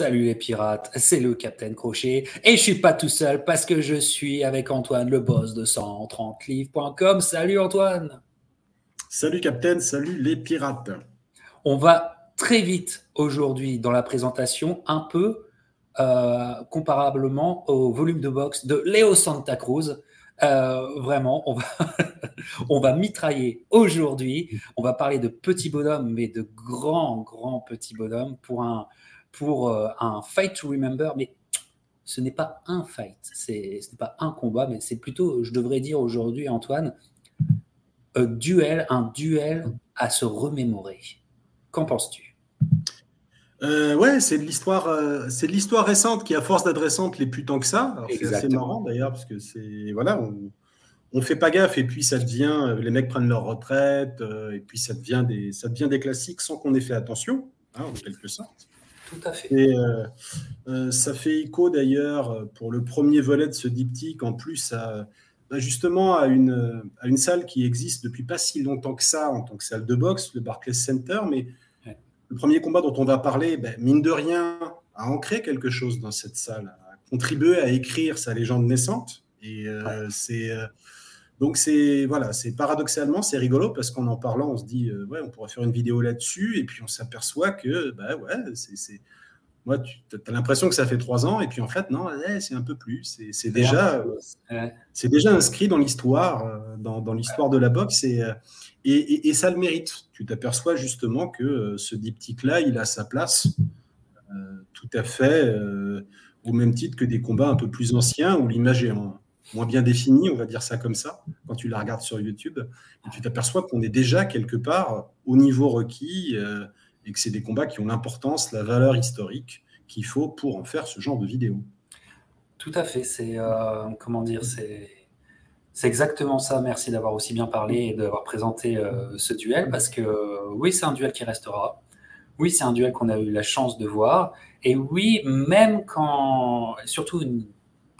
Salut les pirates, c'est le Capitaine Crochet et je suis pas tout seul parce que je suis avec Antoine, le boss de 130livres.com. Salut Antoine. Salut Capitaine, salut les pirates. On va très vite aujourd'hui dans la présentation, un peu euh, comparablement au volume de boxe de Léo Santa Cruz. Euh, vraiment, on va, on va mitrailler aujourd'hui. On va parler de petits bonhommes, mais de grands, grands petits bonhommes pour un, pour euh, un fight to remember, mais ce n'est pas un fight, ce n'est pas un combat, mais c'est plutôt, je devrais dire aujourd'hui, Antoine, un duel, un duel à se remémorer. Qu'en penses-tu? Euh, ouais, c'est de l'histoire, euh, c'est de l'histoire récente qui, à force d'être récente, les plus tant que ça. C'est assez marrant d'ailleurs parce que c'est voilà, on, on fait pas gaffe et puis ça devient, les mecs prennent leur retraite et puis ça devient des, ça devient des classiques sans qu'on ait fait attention, hein, en quelque sorte. Tout à fait. Et euh, euh, ça fait écho d'ailleurs pour le premier volet de ce diptyque, en plus à, bah, justement à une, à une salle qui existe depuis pas si longtemps que ça en tant que salle de boxe, le Barclays Center. Mais le premier combat dont on va parler, ben, mine de rien, a ancré quelque chose dans cette salle, a contribué à écrire sa légende naissante. Et euh, c'est donc c'est voilà, c'est paradoxalement c'est rigolo parce qu'en en parlant, on se dit euh, ouais, on pourrait faire une vidéo là-dessus et puis on s'aperçoit que bah ouais, c'est moi tu as l'impression que ça fait trois ans et puis en fait non, c'est un peu plus. C'est déjà c'est déjà inscrit dans l'histoire, euh, dans, dans l'histoire de la boxe euh, et, et, et, ça le mérite. Tu t'aperçois justement que ce diptyque là, il a sa place tout à fait au même titre que des combats un peu plus anciens où l'image est en moins bien définie, on va dire ça comme ça, quand tu la regardes sur YouTube. Tu t'aperçois qu'on est déjà quelque part au niveau requis euh, et que c'est des combats qui ont l'importance, la valeur historique qu'il faut pour en faire ce genre de vidéo. Tout à fait. C'est euh, comment dire, c'est c'est exactement ça. Merci d'avoir aussi bien parlé et d'avoir présenté euh, ce duel parce que oui, c'est un duel qui restera. Oui, c'est un duel qu'on a eu la chance de voir. Et oui, même quand, surtout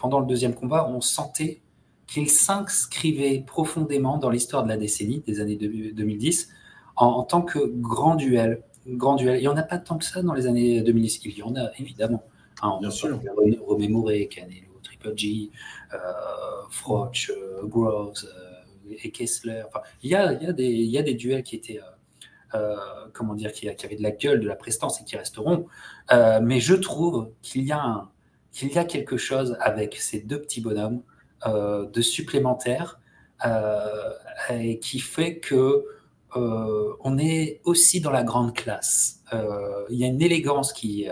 pendant le deuxième combat, on sentait qu'il s'inscrivait profondément dans l'histoire de la décennie des années 2010 en, tant que grand duel. Grand duel. Il n'y en a pas tant que ça dans les années 2010. Il y en a, évidemment. Hein, Bien sûr. Remémorer Canelo, Triple G, euh, Froch, euh, Groves euh, et Kessler. Enfin, il, y a, il, y a des, il y a des duels qui étaient. Comment dire, qui, qui, avaient de la gueule, de la prestance et qui resteront. mais je trouve qu'il y a un, qu'il y a quelque chose avec ces deux petits bonhommes euh, de supplémentaires euh, et qui fait que euh, on est aussi dans la grande classe. Il y a une élégance qui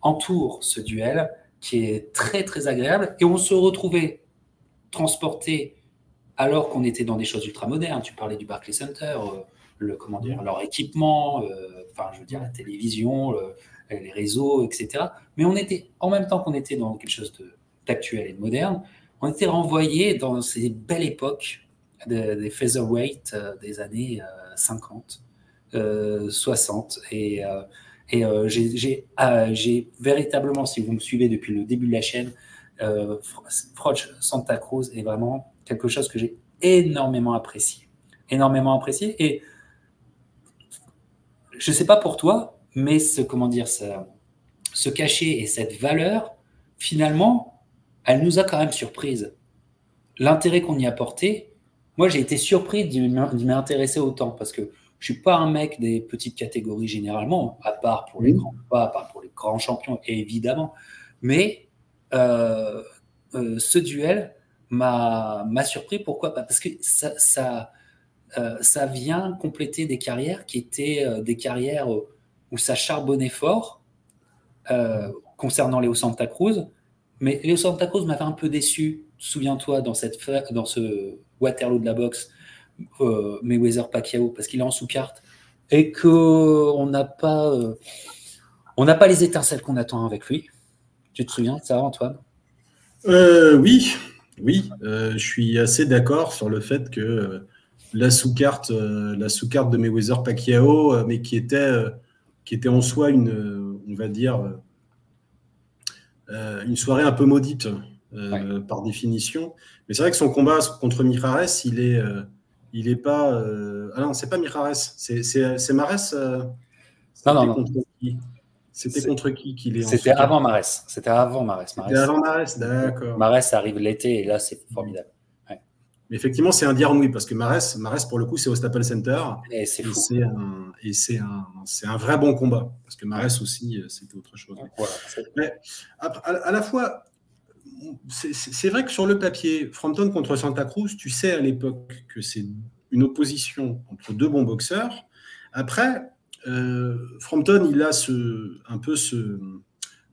entoure ce duel qui est très très agréable et on se retrouvait transporté alors qu'on était dans des choses ultra modernes. Tu parlais du Barclays Center, le comment dire, leur équipement, enfin je veux dire la télévision, les réseaux, etc. Mais on était, en même temps qu'on était dans quelque chose d'actuel et de moderne, on était renvoyé dans ces belles époques des featherweight euh, des années 50, euh, 60. Euh, et, et j'ai véritablement, si vous me suivez depuis le début de la chaîne, Froch Santa Cruz est vraiment quelque chose que j'ai énormément apprécié. Énormément apprécié. Et je ne sais pas pour toi, mais ce, comment dire, ce, ce cachet et cette valeur, finalement, elle nous a quand même surprise. L'intérêt qu'on y a porté, moi j'ai été surpris d'y m'intéresser autant parce que je suis pas un mec des petites catégories généralement, à part pour les grands pas, à part pour les grands champions évidemment. Mais euh, euh, ce duel m'a surpris. Pourquoi? Parce que ça, ça, euh, ça, vient compléter des carrières qui étaient des carrières où ça charbonnait fort euh, concernant Léo Santa Cruz. Mais Léo Santa Cruz m'avait un peu déçu, souviens-toi, dans, dans ce Waterloo de la boxe, euh, Mayweather Pacquiao, parce qu'il est en sous-carte et qu'on n'a pas, euh, pas les étincelles qu'on attend avec lui. Tu te souviens de ça, Antoine? Euh, Oui, oui, je suis assez d'accord sur le fait que la sous-carte, la sous-carte de Mayweather Pacquiao, mais qui était qui était en soi une, on va dire, euh, une soirée un peu maudite euh, par définition. Mais c'est vrai que son combat contre Mirares, il est, euh, il est pas. ah non, c'est pas Mirares, c'est Mares. non, non, non. C'était contre qui qu'il est C'était avant Marès. C'était avant Marès. C'était avant Marès, d'accord. Marès arrive l'été et là, c'est formidable. Mais effectivement, c'est un dire oui, parce que Marès, Marès, pour le coup, c'est au Staples Center. Et c'est un, et c'est un, un, vrai bon combat. Parce que Marès aussi, euh, c'était autre chose. Mais à, la fois, c'est vrai que sur le papier, Frampton contre Santa Cruz, tu sais à l'époque que c'est une opposition entre deux bons boxeurs. Après, euh, Frampton, il a ce, un peu ce,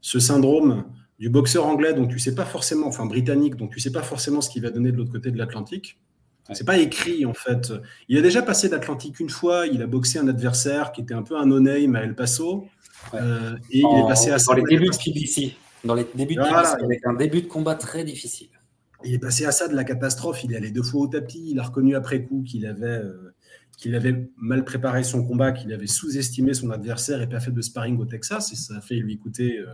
ce syndrome du boxeur anglais dont tu sais pas forcément, enfin britannique, dont tu sais pas forcément ce qu'il va donner de l'autre côté de l'Atlantique. C'est pas écrit en fait. Il a déjà passé l'Atlantique une fois. Il a boxé un adversaire qui était un peu un no-name à El Paso. Euh, et il est passé à dans les débuts de PBC. Dans les débuts de avec un début de combat très difficile. Il est passé à ça de la catastrophe. Il est allé deux fois au tapis. Il a reconnu après coup qu'il avait, euh, qu'il avait mal préparé son combat, qu'il avait sous-estimé son adversaire et pas fait de sparring au Texas. Et ça a fait lui coûter euh,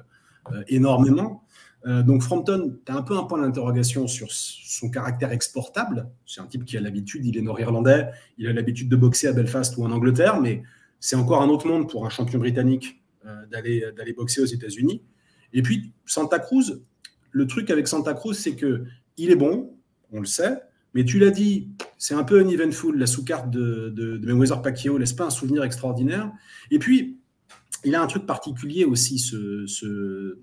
énormément. Euh, donc Frampton, tu as un peu un point d'interrogation sur son caractère exportable. C'est un type qui a l'habitude, il est nord-irlandais, il a l'habitude de boxer à Belfast ou en Angleterre, mais c'est encore un autre monde pour un champion britannique euh, d'aller boxer aux États-Unis. Et puis Santa Cruz, le truc avec Santa Cruz, c'est que il est bon, on le sait, mais tu l'as dit, c'est un peu un eventful. La sous-carte de, de, de Mayweather Pacquiao laisse pas? Un souvenir extraordinaire. Et puis, il a un truc particulier aussi, ce, ce,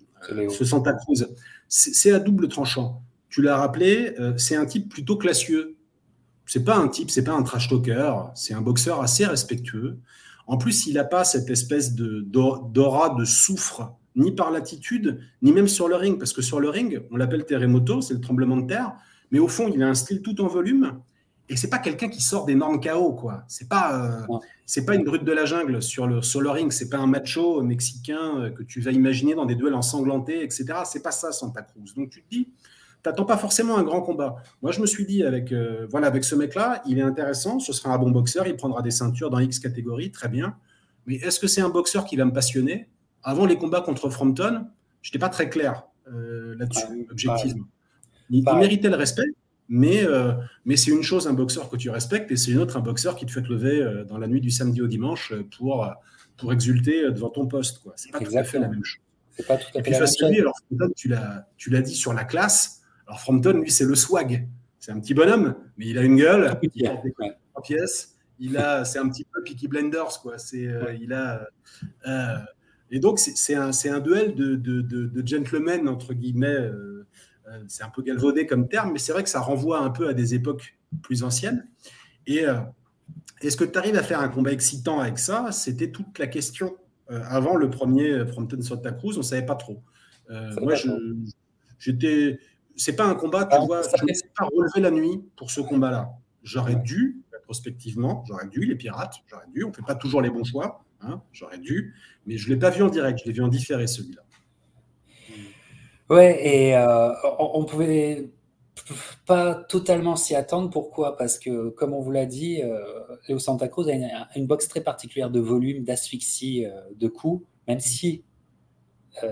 Santa Cruz. C'est à double tranchant. Tu l'as rappelé, euh, c'est un type plutôt classieux. C'est pas un type, c'est pas un trash talker, c'est un boxeur assez respectueux. En plus, il n'a pas cette espèce de d'aura de soufre, ni par l'attitude, ni même sur le ring, parce que sur le ring, on l'appelle terremoto, c'est le tremblement de terre, mais au fond, il a un style tout en volume et c'est pas quelqu'un qui sort d'énormes chaos quoi. C'est pas euh, c'est pas une brute de la jungle sur le sur le ring. C'est pas un macho mexicain euh, que tu vas imaginer dans des duels ensanglantés, etc. C'est pas ça Santa Cruz. Donc tu te dis, t'attends pas forcément un grand combat. Moi je me suis dit avec euh, voilà avec ce mec là, il est intéressant. Ce sera un bon boxeur. Il prendra des ceintures dans X catégorie, très bien. Mais est-ce que c'est un boxeur qui va me passionner? Avant les combats contre Frampton, j'étais pas très clair là-dessus, objectivement. il méritait le respect mais, euh, mais c'est une chose un boxeur que tu respectes et c'est une autre un boxeur qui te fait te lever euh, dans la nuit du samedi au dimanche pour, pour exulter devant ton poste. Quoi. C'est pas tout à fait la même chose. C'est pas tout à fait la même chose. alors Frampton, tu l'as, tu l'as dit sur la classe. Alors Frampton, lui, c'est le swag. C'est un petit bonhomme, mais il a une gueule. il porte des pièces. Il a, c'est un petit peu Peaky Blenders, quoi. C'est, euh, il a. et donc c'est, un, c'est un duel de, de, de, de gentlemen entre guillemets euh, c'est un peu galvaudé comme terme, mais c'est vrai que ça renvoie un peu à des époques plus anciennes. Et euh, est-ce que tu arrives à faire un combat excitant avec ça? C'était toute la question. Euh, avant le premier Frampton Santa Cruz, on ne savait pas trop. moi, j'étais. C'est pas un combat, tu vois, je ne sais pas relever la nuit pour ce combat-là. J'aurais dû, prospectivement, j'aurais dû, les pirates, j'aurais dû. On ne fait pas toujours les bons choix, hein, j'aurais dû, mais je ne l'ai pas vu en direct, je l'ai vu en différé celui-là. Ouais, et euh, on, ne pouvait pas totalement s'y attendre. Pourquoi? Parce que, comme on vous l'a dit, euh, Léo Santa Cruz a une, boxe très particulière de volume, d'asphyxie, euh, de coups, même si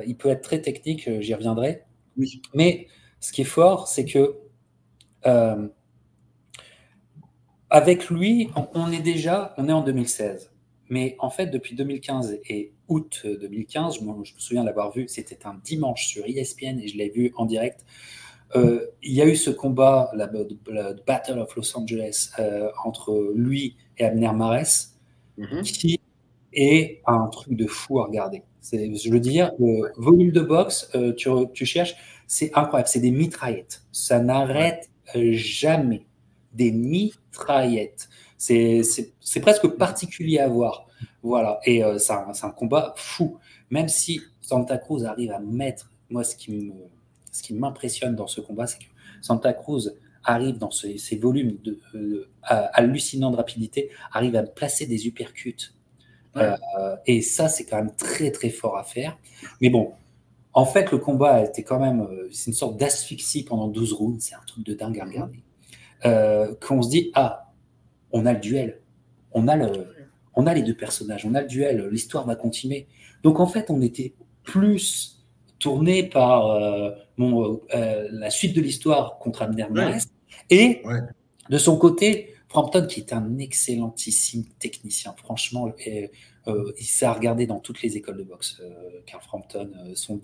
il peut être très technique, j'y reviendrai. Oui. Mais ce qui est fort, c'est que avec lui, on, est déjà, on est en 2016. Mais en fait, depuis 2015 et août 2015, je me, souviens l'avoir vu, c'était un dimanche sur ESPN et je l'ai vu en direct. Euh, il y a eu ce combat, la, Battle of Los Angeles, euh, entre lui et Abner Mares, mhm. qui est un truc de fou à regarder. Je veux dire, le volume de boxe, euh, tu, tu, cherches, c'est incroyable, c'est des mitraillettes. Ça n'arrête jamais. Des mitraillettes. C'est presque particulier à voir. Voilà. Et euh, c'est un, combat fou. Même si Santa Cruz arrive à mettre. Moi, ce qui ce qui m'impressionne dans ce combat, c'est que Santa Cruz arrive dans ces, volumes de, euh, hallucinants de rapidité, arrive à placer des uppercuts. Euh, et ça, c'est quand même très, très fort à faire. Mais bon, en fait, le combat était quand même. c'est une sorte d'asphyxie pendant 12 rounds. C'est un truc de dingue à regarder. Qu'on se dit, ah, on a le duel, on a, le, on a les deux personnages, on a le duel, l'histoire va continuer. Donc en fait, on était plus tourné par euh, mon, euh, la suite de l'histoire contre Abner Et de son côté, Frampton, qui est un excellentissime technicien, franchement, et, euh, il s'est regardé dans toutes les écoles de boxe. Carl Frampton, son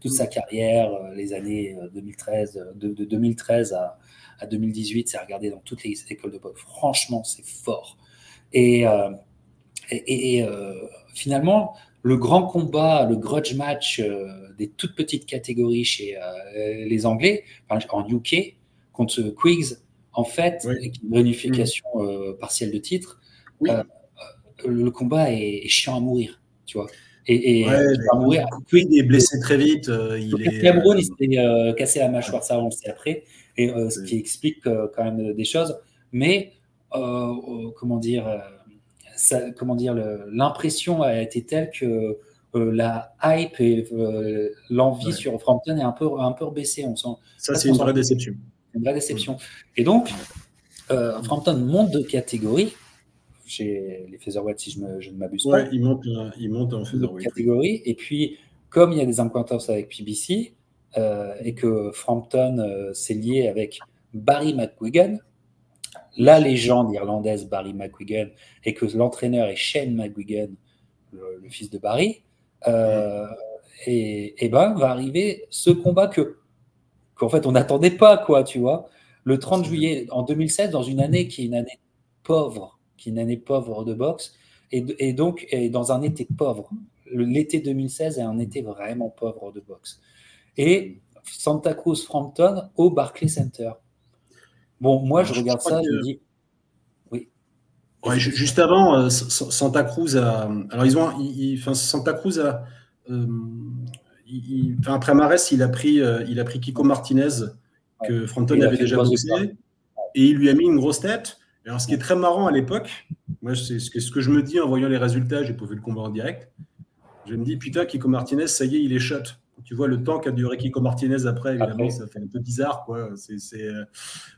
toute sa carrière, les années 2013, de, 2013 à, à 2018, s'est regardé dans toutes les écoles de boxe. Franchement, c'est fort. Et, et, finalement, le grand combat, le grudge match des toutes petites catégories chez les Anglais, en UK, contre Quiggs, en fait, une réunification mm. euh, partielle de titre, euh, le combat est, chiant à mourir, tu vois. Et, et à mourir. Quiggs est blessé très vite. Euh, il est... il s'est cassé la mâchoire, ça on le sait après, et ce qui explique quand même des choses. Mais comment dire, ça, comment dire, l'impression a été telle que la hype et l'envie sur Frampton est un peu, un peu baissée. On sent, ça, c'est une vraie déception une vraie déception. Et donc, euh, Frampton monte de catégorie. J'ai les featherweight, si je, je ne m'abuse pas. Ouais, il monte, il monte en featherweight. Catégorie. Et puis, comme il y a des acquaintances avec PBC euh, et que Frampton euh, s'est lié avec Barry McGuigan, la légende irlandaise Barry McGuigan, et que l'entraîneur est Shane McGuigan, le, fils de Barry, euh, et, et, ben va arriver ce combat que qu'en fait on n'attendait pas, quoi, tu vois. Le 30 juillet en 2016, dans une année qui est une année pauvre, qui est une année pauvre de boxe, et, donc et dans un été pauvre. L'été 2016 est un été vraiment pauvre de boxe. Et Santa Cruz Frampton au Barclays Center. Bon, moi je, regarde ça, je me dis, oui. juste avant, euh, Santa Cruz a. Alors, ils ont. enfin, Santa Cruz a. Euh, après Marès, il a pris, euh, il a pris Kiko Martinez que Frampton avait déjà bossé et il lui a mis une grosse tête. Alors, ce qui est très marrant à l'époque, moi, c'est ce que, ce que je me dis en voyant les résultats, j'ai pas vu le combat en direct. Je me dis, putain, Kiko Martinez, ça y est, il est shot. Tu vois le temps qu'a duré Kiko Martinez après, évidemment, ça fait un peu bizarre, quoi. Euh,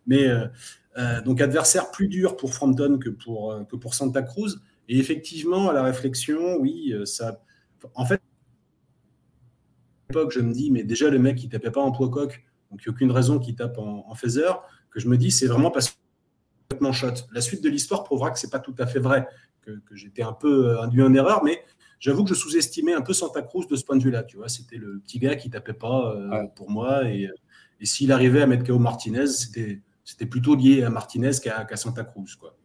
mais euh, donc, adversaire plus dur pour Frampton que pour, que pour Santa Cruz. Et effectivement, à la réflexion, oui, ça. En fait, je me dis, mais déjà, le mec, il tapait pas en poids coq, donc il n'y a aucune raison qu'il tape en, en phaser, que je me dis, c'est vraiment parce que shot. La suite de l'histoire prouvera que c'est pas tout à fait vrai, que, j'étais un peu euh, induit en erreur, mais j'avoue que je sous-estimais un peu Santa Cruz de ce point de vue-là. Tu vois, c'était le petit gars qui tapait pas euh, pour moi, et, et s'il arrivait à mettre KO Martinez, c'était, c'était plutôt lié à Martinez qu'à, Santa Cruz, quoi.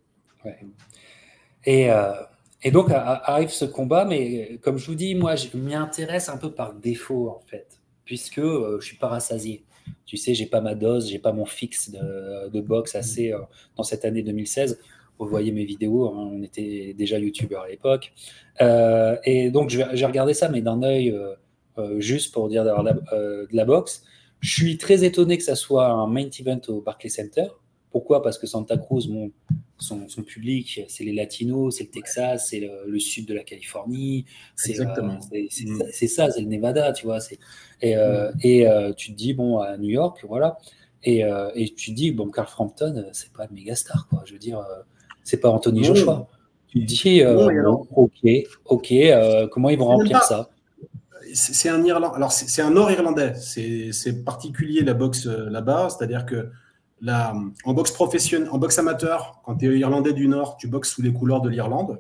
Et euh, et donc arrive ce combat, mais comme je vous dis, moi, je m'y intéresse un peu par défaut, en fait, puisque euh, je suis pas rassasié. Tu sais, j'ai pas ma dose, j'ai pas mon fixe de, boxe assez euh, dans cette année 2016. Vous voyez mes vidéos, hein, on était déjà youtubeur à l'époque. Euh, et donc, j'ai regardé ça, mais d'un œil juste pour dire d'avoir de la boxe. Je suis très étonné que ça soit un main event au Barclays Center. Pourquoi? Parce que Santa Cruz, son, public, c'est les Latinos, c'est le Texas, c'est le, sud de la Californie. C'est euh, mm. c'est ça, c'est le Nevada, tu vois. Et, euh, mm. et euh, tu te dis, bon, à New York, voilà. Et, et tu te dis, bon, Carl Frampton, c'est pas une méga star, quoi. Je veux dire, c'est pas Anthony Joshua. Tu te dis, ok, ok, comment ils vont remplir ça? C'est un Irlandais. Alors, c'est un Nord-Irlandais. C'est particulier la boxe là-bas. C'est-à-dire que en boxe professionnelle, en boxe amateur, quand tu es irlandais du Nord, tu boxes sous les couleurs de l'Irlande.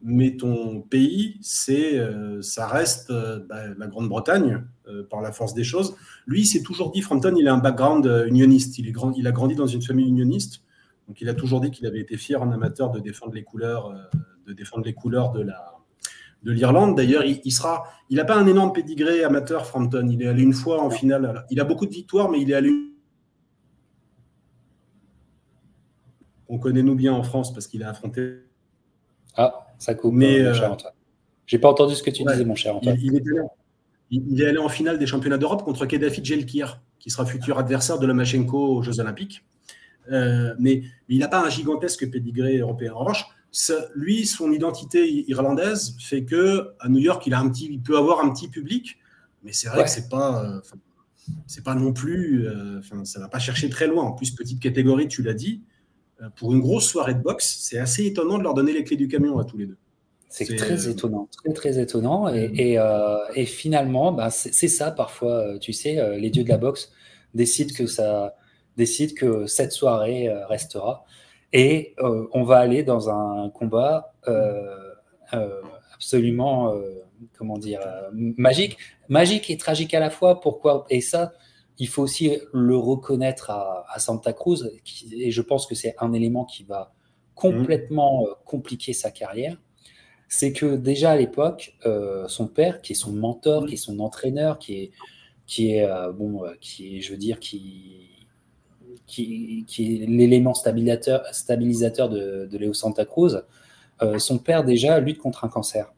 Mais ton pays, c'est, euh, ça reste euh, bah, la Grande-Bretagne euh, par la force des choses. Lui, il s'est toujours dit, Frampton, il a un background unioniste. Il, est grand, il a grandi dans une famille unioniste. Donc, il a toujours dit qu'il avait été fier en amateur de défendre les couleurs, de défendre les couleurs de la, de l'Irlande. D'ailleurs, il, sera, il n'a pas un énorme pédigré amateur, Frampton. Il est allé une fois en finale. Il a beaucoup de victoires, mais il est allé on connaît nous bien en France parce qu'il a affronté. Ah, ça coupe, mais, mon cher euh, Antoine. J'ai pas entendu ce que tu disais, mon cher Antoine. Il, est allé, en finale des championnats d'Europe contre Kedafi Jelkir, qui sera futur adversaire de Lomachenko aux Jeux Olympiques. Euh, mais, il n'a pas un gigantesque pédigré européen. En revanche, lui, son identité irlandaise fait que à New York, il, a un petit, il peut avoir un petit public, mais c'est vrai que c'est pas, euh, c'est pas non plus, Ça ça va pas chercher très loin. En plus, petite catégorie, tu l'as dit, euh, pour une grosse soirée de boxe, c'est assez étonnant de leur donner les clés du camion à tous les deux. C'est très euh, étonnant, très très étonnant. Et, euh, finalement, bah, c'est ça parfois, tu sais, les dieux de la boxe décident que ça, décident que cette soirée restera. Et on va aller dans un combat absolument, comment dire, magique. Magique et tragique à la fois. Pourquoi? Et ça, il faut aussi le reconnaître à, Santa Cruz, et je pense que c'est un élément qui va complètement euh, compliquer sa carrière. C'est que déjà à l'époque, euh, son père, qui est son mentor, qui est son entraîneur, qui est, qui est euh, bon, qui est, je veux dire, qui, qui, est l'élément stabilisateur, stabilisateur de, de Léo Santa Cruz, son père déjà lutte contre un cancer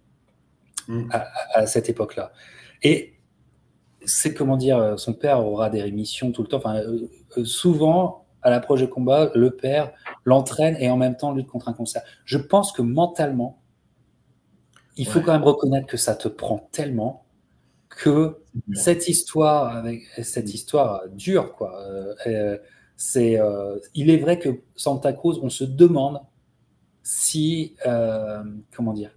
mm. à, à, cette époque-là. Et c'est comment dire, euh, son père aura des rémissions tout le temps. Enfin, euh, euh, souvent, à l'approche de combat, le père l'entraîne et en même temps lutte contre un cancer. Je pense que mentalement, il faut quand même reconnaître que ça te prend tellement que cette histoire, avec cette histoire dure, quoi. C'est, il est vrai que Santa Cruz, on se demande si, comment dire,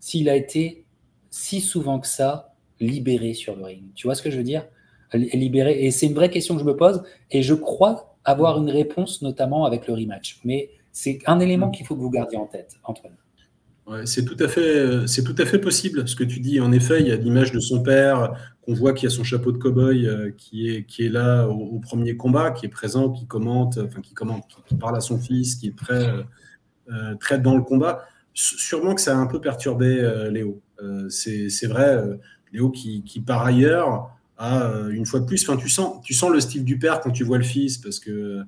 s'il a été si souvent que ça libéré sur le ring. Tu vois ce que je veux dire? Libéré. Et c'est une vraie question que je me pose et je crois avoir une réponse, notamment avec le rematch. Mais c'est un élément qu'il faut que vous gardiez en tête, Antoine. C'est tout à fait, c'est tout à fait possible ce que tu dis. En effet, il y a l'image de son père qu'on voit qui a son chapeau de cow-boy euh, qui est qui est là au, premier combat, qui est présent, qui commente, enfin qui commente, qui, parle à son fils, qui est très euh, dans le combat. Sûrement que ça a un peu perturbé euh, Léo. c'est vrai Léo qui, par ailleurs a euh, une fois de plus, enfin tu sens, tu sens le style du père quand tu vois le fils parce que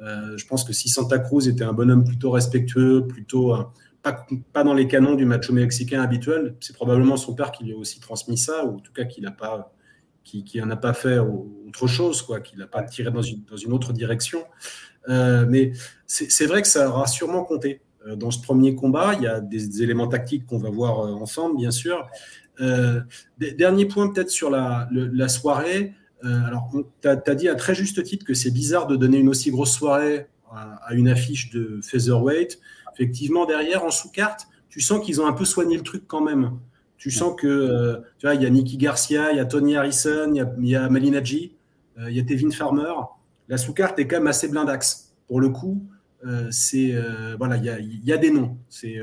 euh, je pense que si Santa Cruz était un bonhomme plutôt respectueux, plutôt euh, pas, dans les canons du macho mexicain habituel, c'est probablement son père qui lui a aussi transmis ça, ou en tout cas qu'il n'a pas, qui, qui a pas fait autre chose, quoi, qu'il n'a pas tiré dans une, autre direction. mais c'est vrai que ça aura sûrement compté dans ce premier combat. Il y a des éléments tactiques qu'on va voir ensemble, bien sûr. Euh, dernier point peut-être sur la, soirée. Euh, alors, tu as, dit à très juste titre que c'est bizarre de donner une aussi grosse soirée à, une affiche de featherweight. Effectivement, derrière, en sous-carte, tu sens qu'ils ont un peu soigné le truc quand même. Tu sens que, euh, tu vois, il y a Nicky Garcia, il y a Tony Harrison, il y a, y a Malina G, il y a Tevin Farmer. La sous-carte est quand même assez blindax. Pour le coup, c'est voilà, il y a, des noms. C'est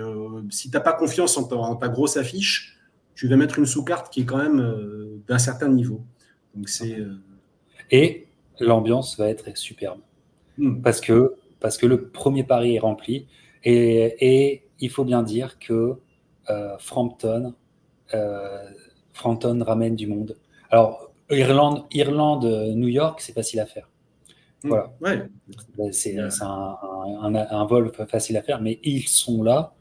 si t'as pas confiance en ta grosse affiche, tu vas mettre une sous-carte qui est quand même euh, d'un certain niveau. Donc c'est, euh, Et l'ambiance va être superbe. Hmm. Parce, que, parce que le premier pari est rempli. Et, et il faut bien dire que euh, Frampton, Frampton ramène du monde. Alors, Irlande, Irlande New York, c'est facile à faire. Hmm. Voilà. Ouais. C'est un, un, un, vol facile à faire, mais ils sont là,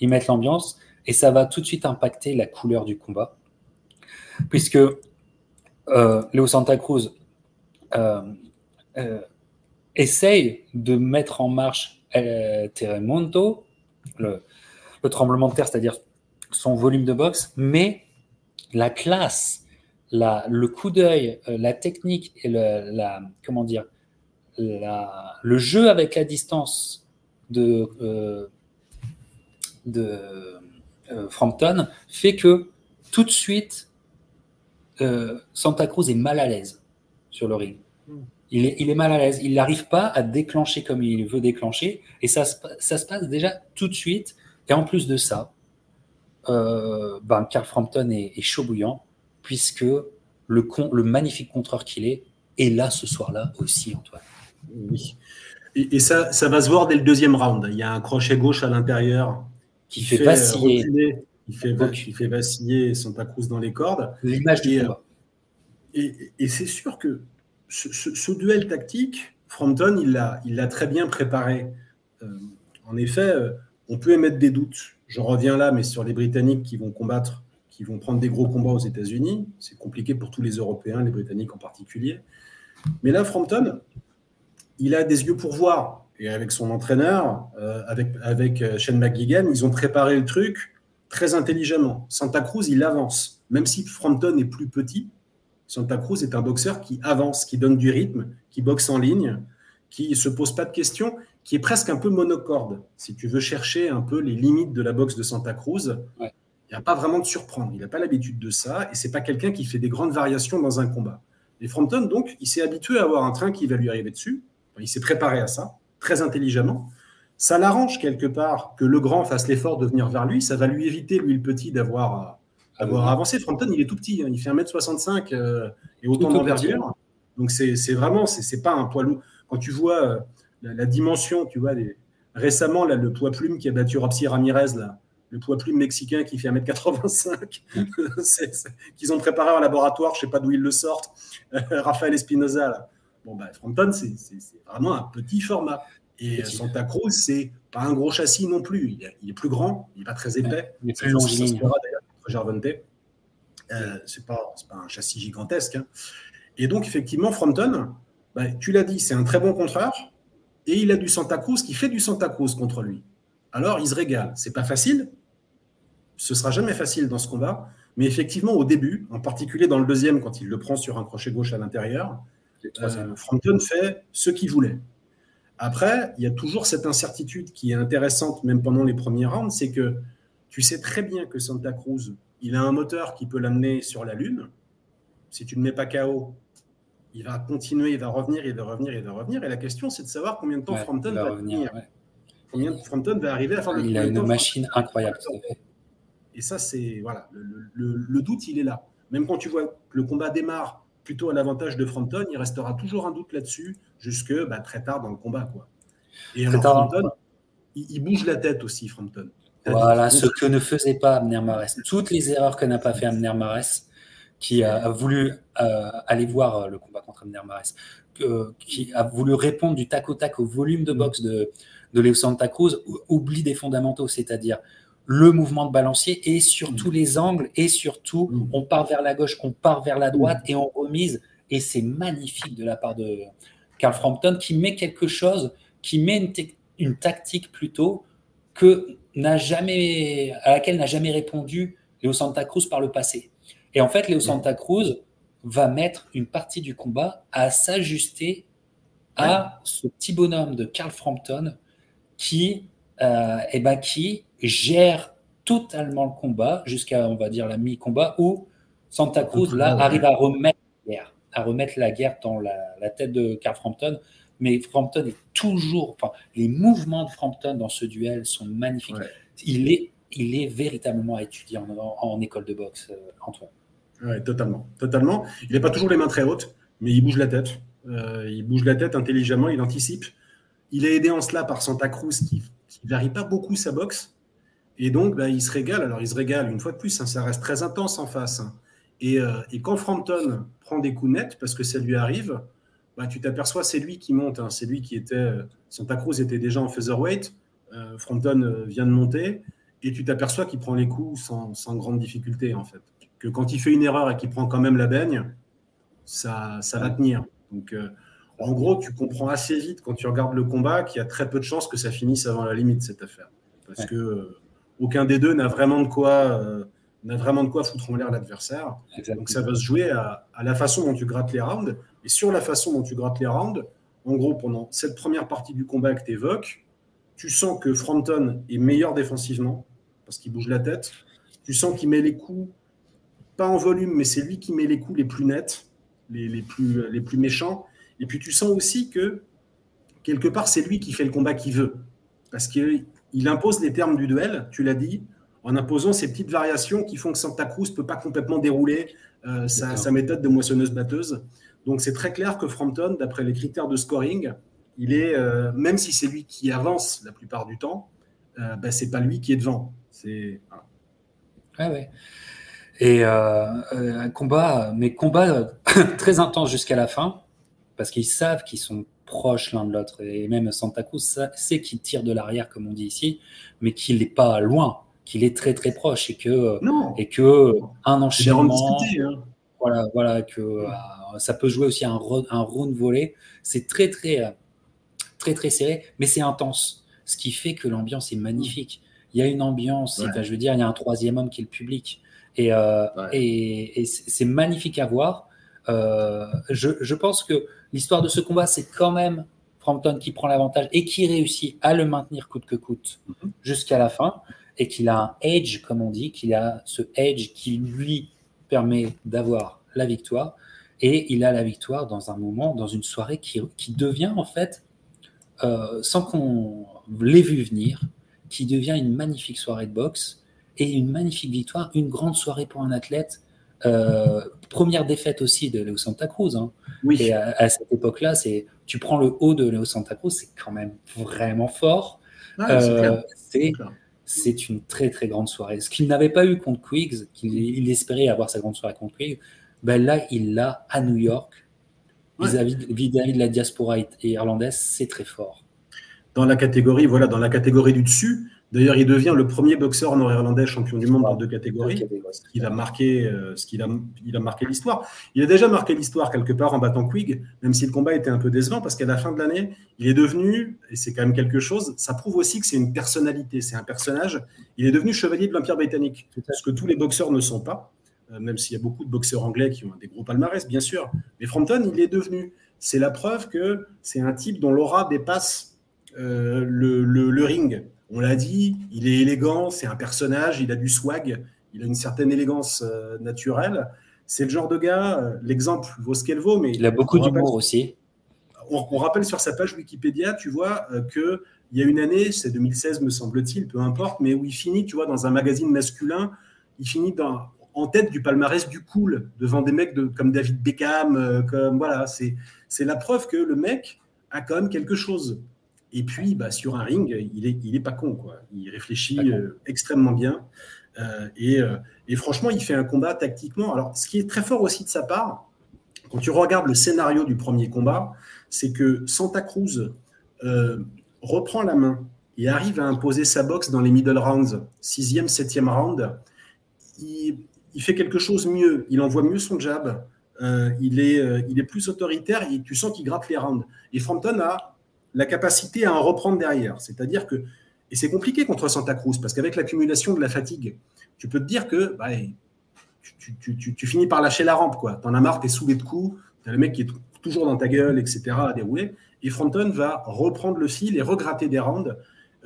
ils mettent l'ambiance et ça va tout de suite impacter la couleur du combat. Puisque euh, Léo Santa Cruz euh, euh, essaye de mettre en marche Terremoto, le, tremblement de terre, c'est-à-dire son volume de boxe, mais la classe, la, le coup d'œil, la technique et le, comment le jeu avec la distance de, de euh, Frampton fait que tout de suite, euh, Santa Cruz est mal à l'aise sur le ring. Il est, il est mal à l'aise. Il n'arrive pas à déclencher comme il veut déclencher. Et ça, ça se passe déjà tout de suite. Et en plus de ça, euh, ben, Carl Frampton est, chaud bouillant, puisque le, con, le magnifique contreur qu'il est est là ce soir-là aussi, Antoine. Oui. Et, et, ça, ça va se voir dès le deuxième round. Il y a un crochet gauche à l'intérieur qui fait, vaciller. il, fait, il fait vaciller Santa Cruz dans les cordes. L'image du combat. Et, et c'est sûr que ce, duel tactique, Frampton, il l'a très bien préparé. Euh, en effet, euh, on peut émettre des doutes. Je reviens là, mais sur les Britanniques qui vont combattre, qui vont prendre des gros combats aux États-Unis. C'est compliqué pour tous les Européens, les Britanniques en particulier. Mais là, Frampton, il a des yeux pour voir et avec son entraîneur, euh, avec, avec Shane McGuigan, ils ont préparé le truc très intelligemment. Santa Cruz, il avance. Même si Frampton est plus petit, Santa Cruz est un boxeur qui avance, qui donne du rythme, qui boxe en ligne, qui se pose pas de questions, qui est presque un peu monocorde. Si tu veux chercher un peu les limites de la boxe de Santa Cruz, il n'y a pas vraiment de surprendre. Il n'a pas l'habitude de ça et c'est pas quelqu'un qui fait des grandes variations dans un combat. Et Frampton, donc, il s'est habitué à avoir un train qui va lui arriver dessus. il s'est préparé à ça très intelligemment. Ça l'arrange quelque part que le grand fasse l'effort de venir vers lui. Ça va lui éviter, lui, le petit, d'avoir avoir avancé. Frampton, il est tout petit. Hein. Il fait 1m65 euh, et autant d'envergure. Donc, c'est vraiment, c'est pas un poids lourd. Quand tu vois euh, la, dimension, tu vois, récemment, là, le poids plume qui a battu Rapsi Ramirez, là, le poids plume mexicain qui fait 1m85, qu'ils ont préparé en laboratoire, je sais pas d'où ils le sortent, Raphaël Espinoza. Là. Bon, bah, Frampton, c'est vraiment un petit format. Et Santa Cruz, c'est pas un gros châssis non plus. Il est, plus grand, il n'est pas très épais. il est plus long. Gervonte. Euh, c'est pas, pas un châssis gigantesque. Hein. Et donc, effectivement, Frampton, bah, tu l'as dit, c'est un très bon contreur. Et il a du Santa Cruz qui fait du Santa Cruz contre lui. Alors, il se régale. C'est pas facile. Ce sera jamais facile dans ce combat. Mais effectivement, au début, en particulier dans le deuxième, quand il le prend sur un crochet gauche à l'intérieur, euh, Frampton fait ce qu'il voulait. Après, il y a toujours cette incertitude qui est intéressante, même pendant les premiers rounds, c'est que tu sais très bien que Santa Cruz, il a un moteur qui peut l'amener sur la Lune. Si tu ne mets pas KO, il va continuer, il va revenir, il va revenir, il va revenir. Et la question, c'est de savoir combien de temps Frampton va, revenir. Combien de Frampton va arriver à faire le Il a une machine incroyable. Et ça, c'est voilà, le, doute, il est là. Même quand tu vois que le combat démarre plutôt à l'avantage de Frampton, il restera toujours un doute là-dessus jusque bah, très tard dans le combat. Quoi. Et alors, Frampton, il, bouge la tête aussi, Frampton. Voilà, ce que ne faisait pas Amner Mares. Toutes les erreurs que n'a pas fait Amner Mares, qui a, voulu euh, aller voir euh, le combat contre Amner Mares, qui a voulu répondre du tac au tac au volume de boxe de, de Leo Santa Cruz, oublie des fondamentaux, c'est-à-dire le mouvement de balancier et sur tous les angles et surtout on part vers la gauche, on part vers la droite et on remise. Et c'est magnifique de la part de Carl Frampton qui met quelque chose, qui met une, une tactique plutôt que n'a jamais, à laquelle n'a jamais répondu Léo Santa Cruz par le passé. Et en fait, Léo Santa Cruz va mettre une partie du combat à s'ajuster à ce petit bonhomme de Carl Frampton qui, euh, eh ben, qui gère totalement le combat jusqu'à, on va dire, la mi-combat où Santa Cruz là, arrive à remettre la guerre, à remettre la guerre dans la, la tête de Carl Frampton mais Frampton est toujours. Enfin, les mouvements de Frampton dans ce duel sont magnifiques. Il, est, il est véritablement à étudier en, école de boxe, euh, Antoine. Oui, totalement. totalement. Il n'a pas toujours les mains très hautes, mais il bouge la tête. Euh, il bouge la tête intelligemment, il anticipe. Il est aidé en cela par Santa Cruz qui ne varie pas beaucoup sa boxe. Et donc, bah, il se régale. Alors, il se régale une fois de plus, hein, ça reste très intense en face. Hein. Et, euh, et, quand Frampton prend des coups nets, parce que ça lui arrive, bah, tu t'aperçois, c'est lui qui monte. Hein. C'est lui qui était. Euh, Santa Cruz était déjà en featherweight. Euh, Frampton euh, vient de monter. Et tu t'aperçois qu'il prend les coups sans, sans, grande difficulté, en fait. Que quand il fait une erreur et qu'il prend quand même la baigne, ça, ça va tenir. Donc, en gros, tu comprends assez vite quand tu regardes le combat qu'il y a très peu de chances que ça finisse avant la limite, cette affaire. Parce que aucun des deux n'a vraiment de quoi. N'a vraiment de quoi foutre en l'air l'adversaire. Donc ça va se jouer à, à, la façon dont tu grattes les rounds. Et sur la façon dont tu grattes les rounds, en gros, pendant cette première partie du combat que tu évoques, tu sens que Frampton est meilleur défensivement, parce qu'il bouge la tête. Tu sens qu'il met les coups, pas en volume, mais c'est lui qui met les coups les plus nets, les, plus, les plus méchants. Et puis tu sens aussi que, quelque part, c'est lui qui fait le combat qu'il veut. Parce qu'il impose les termes du duel, tu l'as dit, en imposant ces petites variations qui font que Santa Cruz ne peut pas complètement dérouler euh, sa, sa, méthode de moissonneuse-batteuse. Donc c'est très clair que Frampton, d'après les critères de scoring, il est, euh, même si c'est lui qui avance la plupart du temps, euh, ben, c'est pas lui qui est devant. C'est ouais. Et euh, un combat, mais combat très intense jusqu'à la fin, parce qu'ils savent qu'ils sont proches l'un de l'autre. Et même Santa Cruz sait qu'il tire de l'arrière, comme on dit ici, mais qu'il n'est pas loin, qu'il est très très proche et que, et que un enchaînement. Hein. Voilà, voilà, que ça peut jouer aussi un, un round volé. C'est très, très, euh, très, très serré, mais c'est intense. Ce qui fait que l'ambiance est magnifique. Il y a une ambiance, je veux dire, il y a un troisième homme qui est le public. Et, euh, et, c'est magnifique à voir. Euh, je, je, pense que l'histoire de ce combat, c'est quand même Frampton qui prend l'avantage et qui réussit à le maintenir coûte que coûte mhm. jusqu'à la fin. Et qu'il a un edge, comme on dit, qu'il a ce edge qui lui permet d'avoir la victoire. Et il a la victoire dans un moment, dans une soirée qui, qui devient en fait sans qu'on l'ait vu venir, qui devient une magnifique soirée de boxe et une magnifique victoire, une grande soirée pour un athlète. première défaite aussi de Léo Santa Cruz. Hein. Oui. Et à, cette époque-là, c'est tu prends le haut de Léo Santa Cruz, c'est quand même vraiment fort. c'est c'est une très très grande soirée. Ce qu'il n'avait pas eu contre Quiggs, qu'il espérait avoir sa grande soirée contre Quiggs, ben là il l'a à New York vis-à-vis de la diaspora irlandaise, c'est très fort. Dans la catégorie, voilà, dans la catégorie du dessus, D'ailleurs, il devient le premier boxeur nord-irlandais champion du monde dans deux catégories, Il a marqué, euh, ce qu'il a, il a marqué l'histoire. Il a déjà marqué l'histoire quelque part en battant Quig, même si le combat était un peu décevant, parce qu'à la fin de l'année, il est devenu, et c'est quand même quelque chose, ça prouve aussi que c'est une personnalité, c'est un personnage. Il est devenu chevalier de l'Empire britannique, ce que tous les boxeurs ne sont pas, euh, même s'il y a beaucoup de boxeurs anglais qui ont des gros palmarès, bien sûr. Mais Frampton, il est devenu. C'est la preuve que c'est un type dont l'aura dépasse euh, le, le ring. On l'a dit, il est élégant, c'est un personnage, il a du swag, il a une certaine élégance euh, naturelle. C'est le genre de gars, euh, l'exemple vaut ce qu'elle vaut, mais. Il a beaucoup d'humour aussi. On, rappelle sur sa page Wikipédia, tu vois, euh, que qu'il y a une année, c'est 2016 me semble-t-il, peu importe, mais où il finit, tu vois, dans un magazine masculin, il finit dans, en tête du palmarès du cool, devant des mecs de, comme David Beckham, comme voilà, c'est la preuve que le mec a quand même quelque chose. Et puis, bah, sur un ring, il n'est il est pas con. Quoi. Il réfléchit euh, extrêmement bien. Euh, et, euh, et, franchement, il fait un combat tactiquement. Alors, ce qui est très fort aussi de sa part, quand tu regardes le scénario du premier combat, c'est que Santa Cruz reprend la main et arrive à imposer sa boxe dans les middle rounds, sixième, septième round. Il, il, fait quelque chose mieux. Il envoie mieux son jab. il, est, il est plus autoritaire et tu sens qu'il gratte les rounds. Et Frampton a la capacité à en reprendre derrière. C'est-à-dire que, et c'est compliqué contre Santa Cruz, parce qu'avec l'accumulation de la fatigue, tu peux te dire que bah, tu, finis par lâcher la rampe. Tu en as marre, tu es saoulé de coups, tu as le mec qui est toujours dans ta gueule, etc., à dérouler. Et Fronton va reprendre le fil et regratter des rounds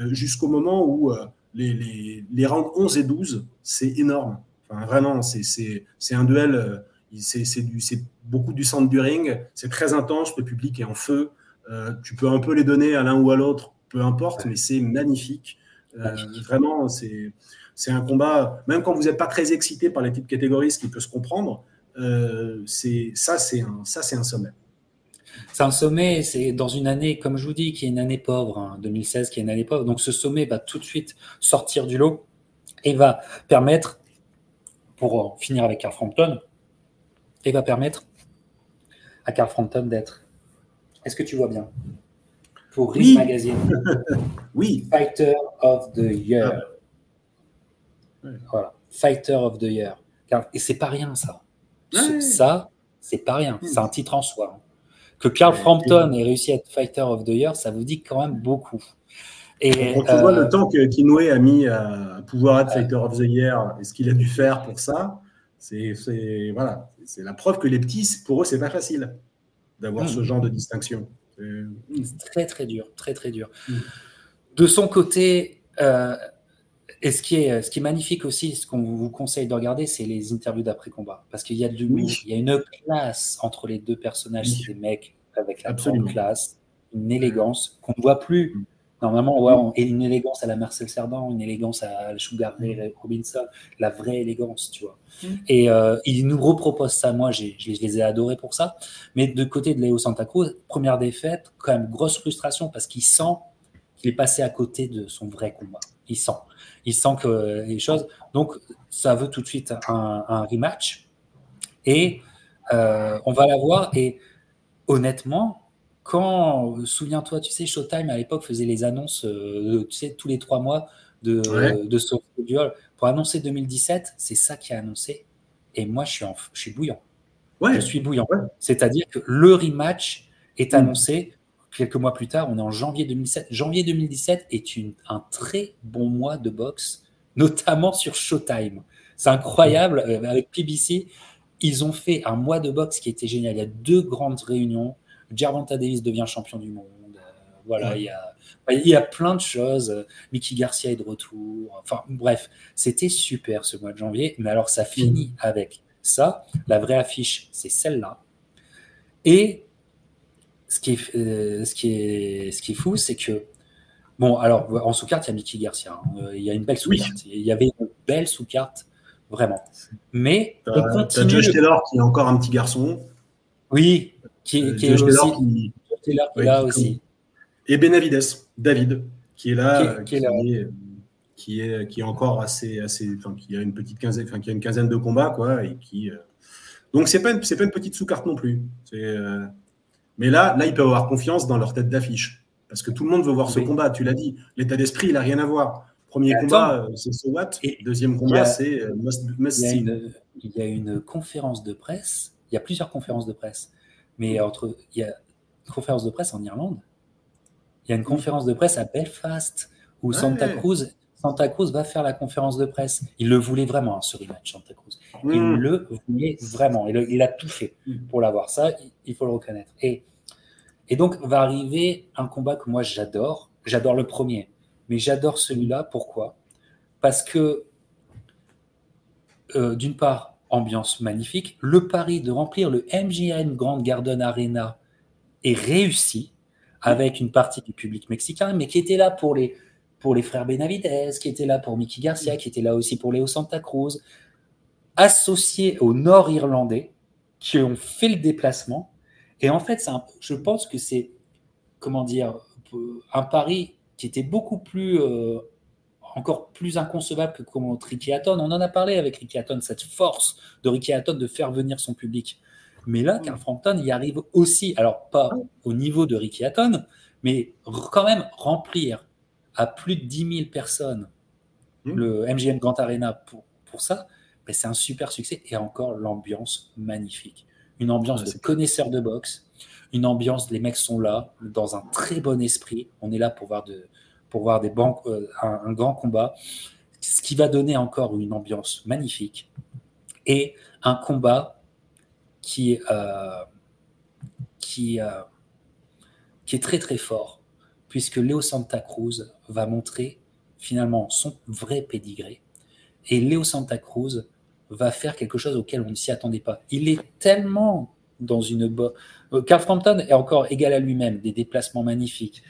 euh, jusqu'au moment où euh, les, les, rounds 11 et 12, c'est énorme. Enfin, vraiment, c'est un duel, euh, c'est beaucoup du centre du ring, c'est très intense, le public est en feu. Euh, tu peux un peu les donner à l'un ou à l'autre, peu importe, mais c'est magnifique. Euh, vraiment, c'est un combat, même quand vous n'êtes pas très excité par les types catégories, ce qui peut se comprendre, euh, ça, c'est un, un sommet. C'est un sommet, c'est dans une année, comme je vous dis, qui est une année pauvre, 2016 hein, qui est une année pauvre. Donc ce sommet va tout de suite sortir du lot et va permettre, pour finir avec Carl Frampton, et va permettre à Carl Frampton d'être est-ce que tu vois bien? Pour Ring Magazine. oui. Fighter of the Year. Ah. Voilà. Fighter of the Year. Et c'est pas rien, ça. Ça, c'est pas rien. C'est un titre en soi. Hein. Que Carl Frampton ait réussi à être Fighter of the Year, ça vous dit quand même beaucoup. Et, on voit le euh, temps que Kinoé a mis à pouvoir être Fighter of the Year et ce qu'il a dû faire pour ça. C'est voilà, c'est la preuve que les petits, pour eux, c'est pas facile d'avoir ce hmm. genre de distinction. C'est très très dur, très très dur. Hmm. De son côté, euh, et ce qui, est, ce qui est magnifique aussi, ce qu'on vous conseille de regarder, c'est les interviews d'après-combat. Parce qu'il y a de il y a une classe entre les deux personnages, ces mecs avec la grande classe, une élégance qu'on ne voit plus hmm. Normalement, ouais, et une élégance à la Marcel Cerdan, une élégance à Sugar Ray Robinson, la vraie élégance, tu vois. Mm. Et euh, il nous repropose ça. Moi, je, les ai adorés pour ça. Mais de côté de Léo Santa Cruz, première défaite, quand même grosse frustration parce qu'il sent qu'il est passé à côté de son vrai combat. Il sent. Il sent que les choses. Donc, ça veut tout de suite un, rematch. Et euh, on va la voir. Et honnêtement, quand, souviens-toi, tu sais, Showtime à l'époque faisait les annonces, euh, tu sais, tous les trois mois de, ouais. duel. Pour annoncer 2017, c'est ça qui a annoncé. Et moi, je suis, en, je suis bouillant. Ouais. Je suis bouillant. C'est-à-dire que le rematch est mm. annoncé quelques mois plus tard. On est en janvier 2017. Janvier 2017 est une, un très bon mois de boxe, notamment sur Showtime. C'est incroyable. Euh, avec PBC, ils ont fait un mois de boxe qui était génial. Il y a deux grandes réunions Gervonta Davis devient champion du monde. Euh, voilà, il, y y a plein de choses. Mickey Garcia est de retour. Enfin, bref, c'était super ce mois de janvier. Mais alors, ça finit mm. avec ça. La vraie affiche, c'est celle-là. Et ce qui est, euh, ce qui est, ce qui est fou, c'est que bon, alors en sous-carte, il y a Mickey Garcia. Hein. Il y a une belle sous-carte. Il y avait une belle sous-carte, vraiment. Mais on continue. Josh Taylor qui est encore un petit garçon. Oui, qui, est aussi. Taylor qui, est là aussi. Et Benavides, David, qui est là, qui, est, qui, est, qui, est, encore assez, assez, enfin, qui a une petite quinzaine, enfin, qui a une quinzaine de combats, quoi, et qui. Euh, donc c'est pas, c'est pas une petite sous-carte non plus. Euh, mais là, là, ils peuvent avoir confiance dans leur tête d'affiche, parce que tout le monde veut voir ce combat. Tu l'as dit, l'état d'esprit, il a rien à voir. Premier combat, euh, c'est So What. Deuxième combat, c'est Must, il, il y a une conférence de presse. Il y a plusieurs conférences de presse, mais entre il y a une conférence de presse en Irlande il y a une conférence de presse à Belfast où Santa Cruz, Santa Cruz va faire la conférence de presse. Il le voulait vraiment, hein, ce rematch, Santa Cruz. Il mm. le voulait vraiment. Il, il, a tout fait mm. pour l'avoir. Ça, il faut le reconnaître. Et, et donc, va arriver un combat que moi, j'adore. J'adore le premier. Mais j'adore celui-là. Pourquoi? Parce que, euh, d'une part, ambiance magnifique. Le pari de remplir le MGM Grand Garden Arena est réussi avec une partie du public mexicain, mais qui était là pour les, pour les frères Benavidez, qui était là pour Mickey Garcia, qui était là aussi pour Léo Santa Cruz, associés aux Nord-Irlandais qui ont fait le déplacement. Et en fait, je pense que c'est, comment dire, un pari qui était beaucoup plus, euh, encore plus inconcevable que contre Ricky Hatton. On en a parlé avec Ricky Hatton, cette force de Ricky Hatton de faire venir son public. Mais là, Carl Frampton y arrive aussi, alors pas au niveau de Ricky Hatton, mais quand même remplir à plus de 10 000 personnes mmh. le MGM Grand Arena pour, pour ça, ben c'est un super succès et encore l'ambiance magnifique. Une ambiance de connaisseurs de boxe, une ambiance, les mecs sont là dans un très bon esprit. On est là pour voir, de, pour voir des banques, euh, un, grand combat, ce qui va donner encore une ambiance magnifique et un combat qui, euh, euh, est très très fort, puisque Léo Santa Cruz va montrer finalement son vrai pédigré. Et Léo Santa Cruz va faire quelque chose auquel on ne s'y attendait pas. Il est tellement dans une... Euh, Carl Frampton est encore égal à lui-même, des déplacements magnifiques,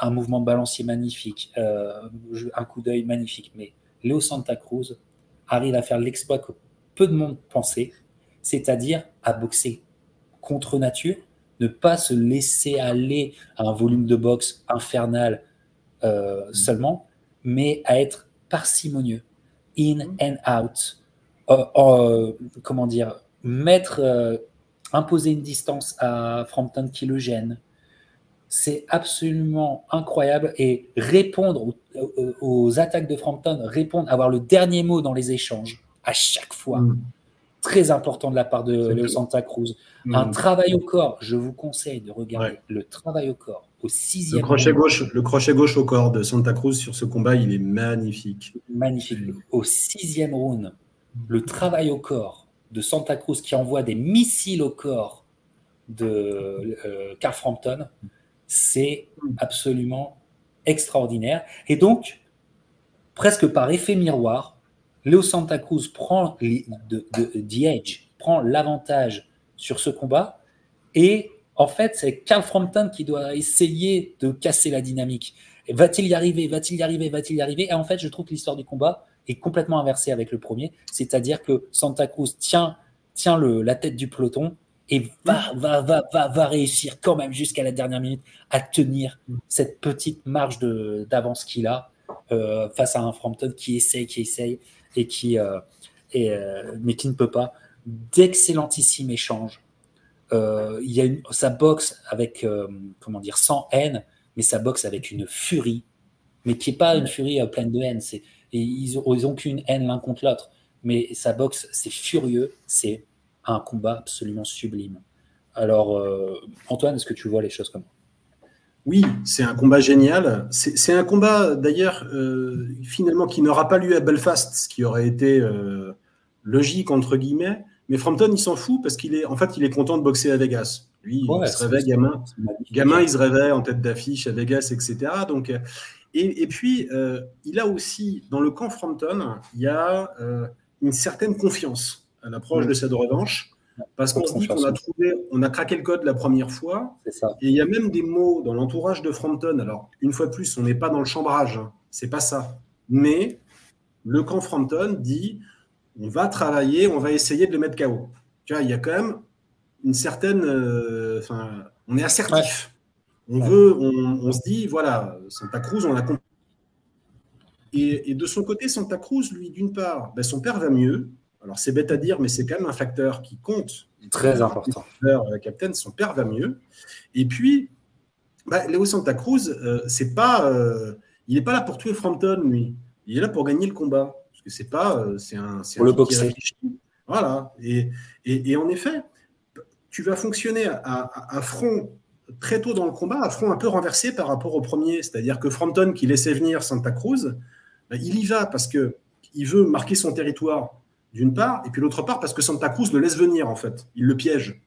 un mouvement de balancier magnifique, un coup d'œil magnifique. Mais Léo Santa Cruz arrive à faire l'exploit que peu de monde pensait, c'est-à-dire à boxer contre nature, ne pas se laisser aller à un volume de boxe infernal euh, seulement, mais à être parcimonieux, in and out, euh, euh, comment dire, mettre, imposer une distance à Frampton qui le gêne. C'est absolument incroyable et répondre aux, aux, attaques de Frampton, répondre, avoir le dernier mot dans les échanges à chaque fois. Mm très important de la part de, Santa Cruz. Hmm. Un travail au corps, je vous conseille de regarder le travail au corps au sixième. Le crochet, gauche, le crochet gauche au corps de Santa Cruz sur ce combat, il est magnifique. Magnifique. Au sixième round, le travail au corps de Santa Cruz qui envoie des missiles au corps de euh, Carl Frampton, c'est absolument extraordinaire. Et donc, presque par effet miroir, Léo Santa Cruz prend de, prend l'avantage sur ce combat et en fait, c'est Carl Frampton qui doit essayer de casser la dynamique. Va-t-il y arriver Va-t-il y arriver Va-t-il y arriver? Et en fait, je trouve que l'histoire du combat est complètement inversée avec le premier, c'est-à-dire que Santa Cruz tient, tient le, la tête du peloton et va, va, va, va, va réussir quand même jusqu'à la dernière minute à tenir cette petite marge d'avance qu'il a euh, face à un Frampton qui essaye, qui essaye et qui, euh, euh, mais qui ne peut pas. D'excellentissimes échanges. Il y a une, ça boxe avec, comment dire, sans haine, mais ça boxe avec une furie, mais qui n'est pas une furie pleine de haine. C'est, et ils n'ont qu'une haine l'un contre l'autre, mais ça boxe, c'est furieux, c'est un combat absolument sublime. Alors, Antoine, est-ce que tu vois les choses comme oui, c'est un combat génial. C'est un combat d'ailleurs euh, finalement qui n'aura pas lieu à Belfast, ce qui aurait été euh, logique entre guillemets. Mais Frampton, il s'en fout parce qu'il est en fait il est content de boxer à Vegas. Lui, il se réveille gamin, gamin, il se réveille en tête d'affiche à Vegas, etc. Donc euh, et, et puis il a aussi dans le camp Frampton, il y a une certaine confiance à l'approche de cette revanche Parce qu'on se dit qu'on a trouvé, on a craqué le code la première fois. Ça. Et il y a même des mots dans l'entourage de Frampton. Alors, une fois de plus, on n'est pas dans le chambrage. Hein. C'est pas ça. Mais le camp Frampton dit on va travailler, on va essayer de le mettre KO. Tu vois, il y a quand même une certaine. Euh, enfin, on est assertif. On veut, on, se dit, voilà, Santa Cruz, on l'a compris. Et, de son côté, Santa Cruz, lui, d'une part, ben, son père va mieux. Alors, c'est bête à dire, mais c'est quand même un facteur qui compte. Très important. Le capitaine, son père va mieux. Et puis, ben, Léo Santa Cruz, euh, c'est pas, euh, il n'est pas là pour tuer Frampton, lui. Il est là pour gagner le combat. Parce que c'est pas, euh, c'est un, pour le boxer. Voilà. Et, et, en effet, tu vas fonctionner à, front très tôt dans le combat, à front un peu renversé par rapport au premier. C'est-à-dire que Frampton, qui laissait venir Santa Cruz, ben, il y va parce que il veut marquer son territoire d'une part, et puis l'autre part parce que Santa Cruz le laisse venir en fait. Il le piège.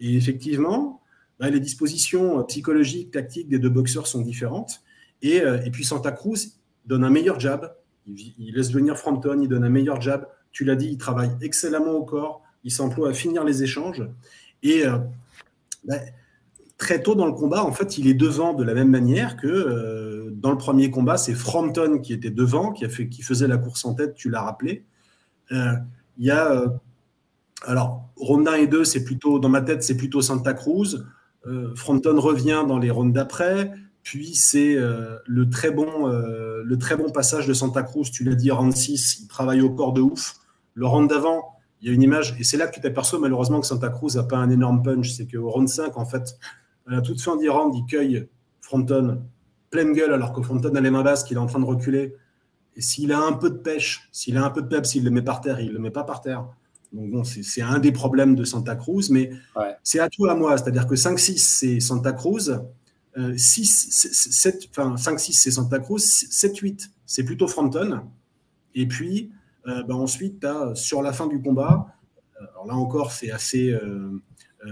Et effectivement, ben, les dispositions psychologiques, tactiques des deux boxeurs sont différentes. Et, euh, et puis Santa Cruz donne un meilleur jab. Il, laisse venir Frampton, il donne un meilleur jab. Tu l'as dit, il travaille excellemment au corps. Il s'emploie à finir les échanges. Et euh, ben, très tôt dans le combat, en fait, il est devant de la même manière que euh, dans le premier combat, c'est Frampton qui était devant, qui, a fait, qui faisait la course en tête, tu l'as rappelé. Euh, il y a. alors, round 1 et 2, c'est plutôt, dans ma tête, c'est plutôt Santa Cruz. Frampton revient dans les rounds d'après. Puis c'est le, très bon, le très bon passage de Santa Cruz, tu l'as dit, round 6, il travaille au corps de ouf. Le round d'avant, il y a une image, et c'est là que tu t'aperçois malheureusement que Santa Cruz n'a pas un énorme punch, c'est qu'au round 5, en fait, à la toute fin du round, il cueille Fronton pleine gueule alors que Fronton a les mains basses, qu'il est en train de reculer. Et s'il a un peu de pêche, s'il a un peu de peps, s'il le met par terre, il le met pas par terre. Donc bon, c'est un des problèmes de Santa Cruz, mais c'est à toi à moi. C'est-à-dire que 5-6, c'est Santa Cruz. 6, 7, enfin 5-6, c'est Santa Cruz. 7-8, c'est plutôt Fronton. Et puis, euh, ben ensuite, as, sur la fin du combat, euh, alors là encore, c'est assez, euh,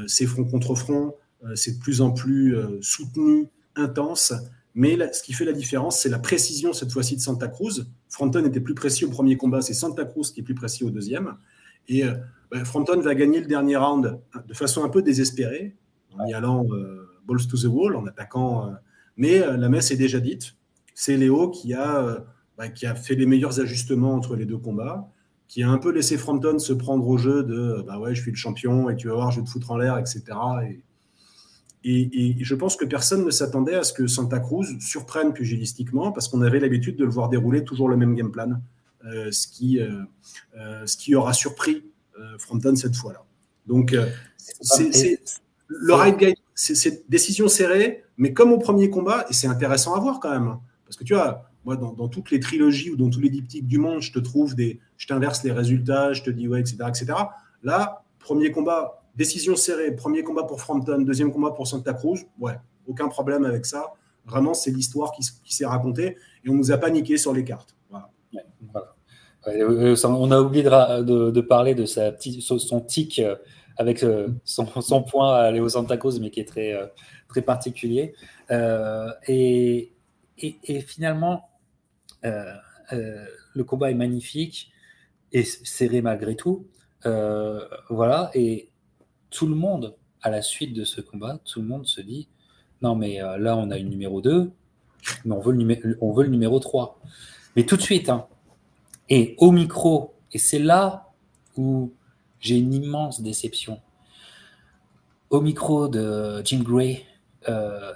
c'est front contre front, c'est de plus en plus soutenu, intense. Mais ce qui fait la différence, c'est la précision cette fois-ci de Santa Cruz. Fronton était plus précis au premier combat, c'est Santa Cruz qui est plus précis au deuxième. Et ben, Fronton va gagner le dernier round de façon un peu désespérée, en y allant balls to the wall, en attaquant. mais la messe est déjà dite. C'est Léo qui a bah, qui a fait les meilleurs ajustements entre les deux combats, qui a un peu laissé Frampton se prendre au jeu de bah ouais, je suis le champion et tu vas voir, je vais te foutre en l'air, etc. Et, et, je pense que personne ne s'attendait à ce que Santa Cruz surprenne pugilistiquement parce qu'on avait l'habitude de le voir dérouler toujours le même game plan, euh, ce, qui, euh, euh, ce qui aura surpris Frampton cette fois-là. Donc, c'est le right guide, c'est décision serrée, mais comme au premier combat, et c'est intéressant à voir quand même. Hein, parce que tu vois, moi, dans, toutes les trilogies ou dans tous les diptyques du monde, je te trouve des, je t'inverse les résultats, je te dis ouais, etc., etc. Là, premier combat, décision serrée, premier combat pour Frampton, deuxième combat pour Santa Cruz, ouais, aucun problème avec ça. Vraiment, c'est l'histoire qui, s'est racontée et on nous a paniqué sur les cartes. Euh, on a oublié de, parler de son tic euh, avec euh, son, point à Léo Santa Cruz, mais qui est très, très particulier. et, finalement, euh, euh, le combat est magnifique et serré malgré tout. Euh, voilà, et tout le monde, à la suite de ce combat, tout le monde se dit non, mais là, on a une numéro 2, mais on veut le, numéro 3. Mais tout de suite, hein, et au micro, et c'est là où j'ai une immense déception. Au micro de Jim Gray,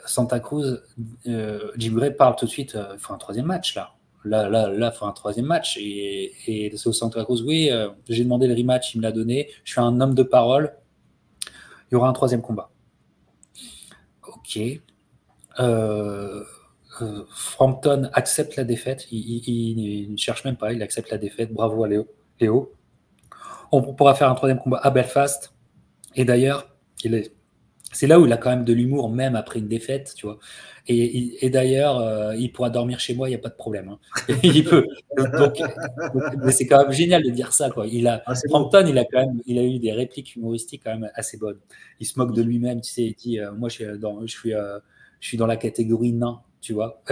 Santa Cruz, Jim Gray parle tout de suite, il faut un troisième match là là, là, là, faut un troisième match. Et, et c'est au Santa Cruz, oui, euh, j'ai demandé le rematch, il me l'a donné. Je suis un homme de parole. Il y aura un troisième combat. Ok. Euh, euh, Frampton accepte la défaite. Il, ne cherche même pas, il accepte la défaite. Bravo à Léo. Léo. On pourra faire un troisième combat à Belfast. Et d'ailleurs, c'est là où il a quand même de l'humour, même après une défaite, tu vois. Et, d'ailleurs, euh, il pourra dormir chez moi, il n'y a pas de problème. Hein. il peut. mais c'est quand même génial de dire ça. Quoi. Il a, ah, Frampton, il a quand même, il a eu des répliques humoristiques quand même assez bonnes. Il se moque de lui-même, tu sais. Il dit, euh, moi, je suis dans, je suis, euh, je suis dans la catégorie nain, tu vois.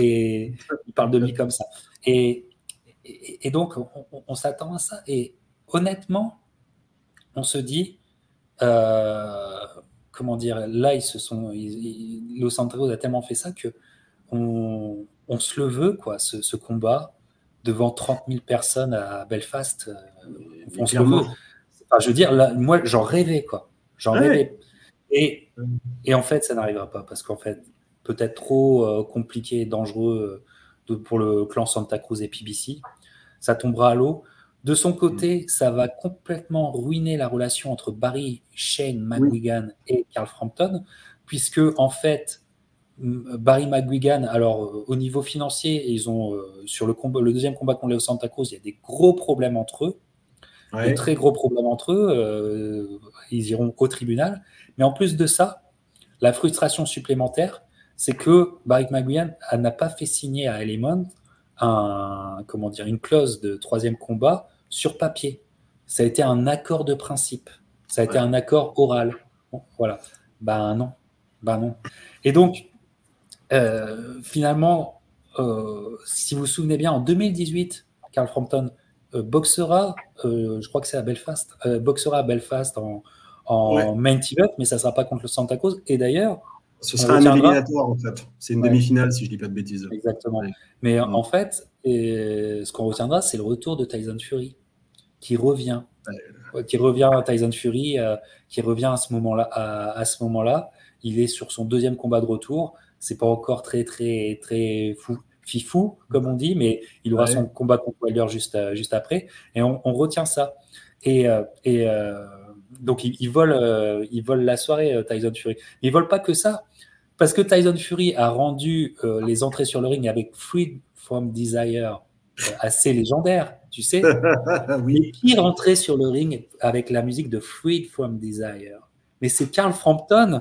et il parle de lui comme ça. Et, et, donc, on, on s'attend à ça. Et honnêtement, on se dit, comment dire, là, ils se sont, Los Santos a tellement fait ça que on, se le veut, quoi, ce, combat devant 30 000 personnes à Belfast. on se le veut. je veux dire, là, moi, j'en rêvais, quoi. J'en rêvais. Et, et en fait, ça n'arrivera pas parce qu'en fait, peut-être trop compliqué, dangereux pour le clan Santa Cruz et PBC. Ça tombera à l'eau. De son côté, ça va complètement ruiner la relation entre Barry, Shane McGuigan et Carl Frampton, puisque en fait, Barry McGuigan, alors au niveau financier, ils ont euh, sur le, combat, le deuxième combat contre les Santa Cruz, il y a des gros problèmes entre eux, des très gros problèmes entre eux. Euh, ils iront au tribunal, mais en plus de ça, la frustration supplémentaire, c'est que Barry McGuigan n'a pas fait signer à Element un, comment dire, une clause de troisième combat sur papier. Ça a été un accord de principe. Ça a été un accord oral. voilà. Ben non. Ben non. Et donc, euh, finalement, euh, si vous vous souvenez bien, en 2018, Carl Frampton euh, boxera, je crois que c'est à Belfast, boxera à Belfast en, main event, mais ça ne sera pas contre le Santa Cruz. Et d'ailleurs, ce sera un éliminatoire en fait. C'est une demi-finale si je dis pas de bêtises. Exactement. Mais en fait, et ce qu'on retiendra, c'est le retour de Tyson Fury qui revient, qui revient à Tyson Fury, euh, qui revient à ce moment-là. À, ce moment-là, il est sur son deuxième combat de retour. C'est pas encore très très très fou, fifou comme on dit, mais il aura son combat contre Wilder juste euh, juste après. Et on, retient ça. Et, euh, donc il, il vole il vole la soirée Tyson Fury. Mais il vole pas que ça. Parce que Tyson Fury a rendu euh, les entrées sur le ring avec Freed from Desire euh, assez légendaire, tu sais. oui. qui rentrait sur le ring avec la musique de Freed from Desire Mais c'est Carl Frampton.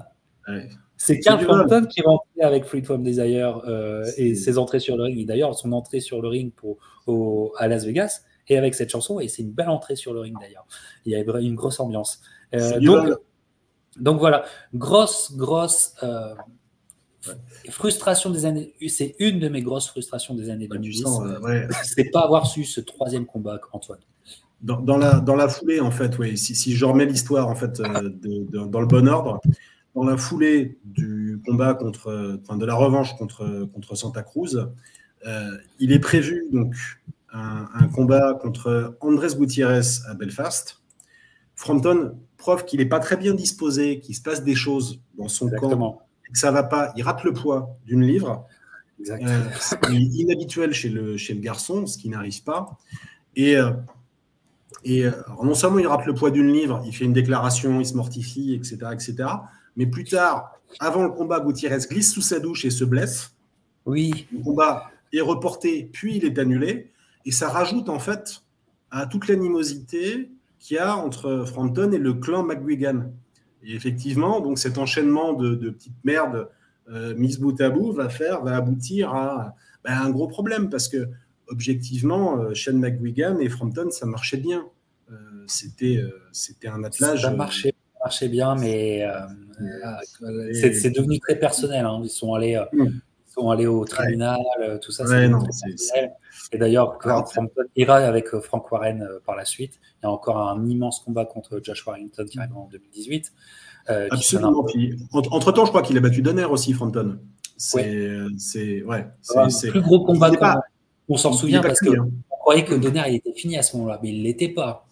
C'est Carl Frampton qui rentrait avec Freed from Desire euh, et ses entrées sur le ring. D'ailleurs, son entrée sur le ring pour, à Las Vegas et avec cette chanson, et c'est une belle entrée sur le ring d'ailleurs. Il y a une grosse ambiance. donc, donc voilà, grosse, grosse Frustration des années, c'est une de mes grosses frustrations des années 2010. Euh, c'est pas avoir su ce troisième combat, Antoine. Dans, la, dans la foulée, en fait, oui, si, si je remets l'histoire en fait euh, dans le bon ordre, dans la foulée du combat contre, enfin, de la revanche contre, contre Santa Cruz, euh, il est prévu donc un, combat contre Andrés Gutiérrez à Belfast. Frampton, preuve qu'il n'est pas très bien disposé, qu'il se passe des choses dans son camp que ça va pas, il rate le poids d'une livre. Euh, c'est inhabituel chez le, chez le garçon, ce qui n'arrive pas. Et, euh, et euh, non seulement il rate le poids d'une livre, il fait une déclaration, il se mortifie, etc., etc. Mais plus tard, avant le combat, Gutiérrez glisse sous sa douche et se blesse. Oui. Le combat est reporté, puis il est annulé. Et ça rajoute en fait à toute l'animosité qu'il y a entre Frampton et le clan McGuigan. Et effectivement, donc cet enchaînement de, petites merdes euh, mises bout à bout va faire, va aboutir à ben, un gros problème parce que objectivement, euh, Shane McGuigan et Frampton, ça marchait bien. Euh, c'était, c'était un attelage. Ça marchait, marchait bien, mais c'est, devenu très personnel. Hein. Ils sont allés. Mm. Sont allés au tribunal, tout ça. Et d'ailleurs, Frampton ira avec Frank Warren par la suite. Il y a encore un immense combat contre Josh Warrington qui arrive en 2018. Euh, Absolument. entre temps, je crois qu'il a battu Donner aussi, Frampton. C'est ouais. ouais c'est plus gros combat. On s'en souvient parce qu'on hein. croyait que Donner il était fini à ce moment-là, mais il l'était pas.